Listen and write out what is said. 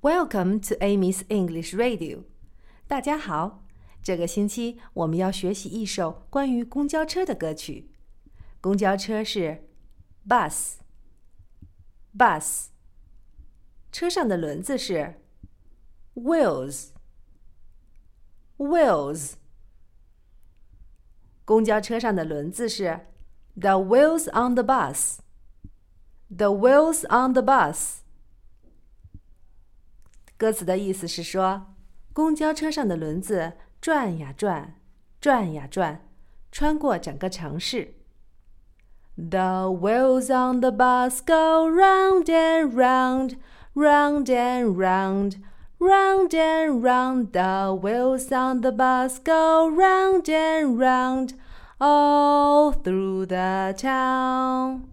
Welcome to Amy's English Radio。大家好，这个星期我们要学习一首关于公交车的歌曲。公交车是 bus，bus。车上的轮子是 wheels，wheels。公交车上的轮子是 the wheels on the bus，the wheels on the bus。 歌词的意思是说，公交车上的轮子转呀转，转呀转，穿过整个城市。The wheels on the bus go round and round, round and round, round and round. The wheels on the bus go round and round, all through the town.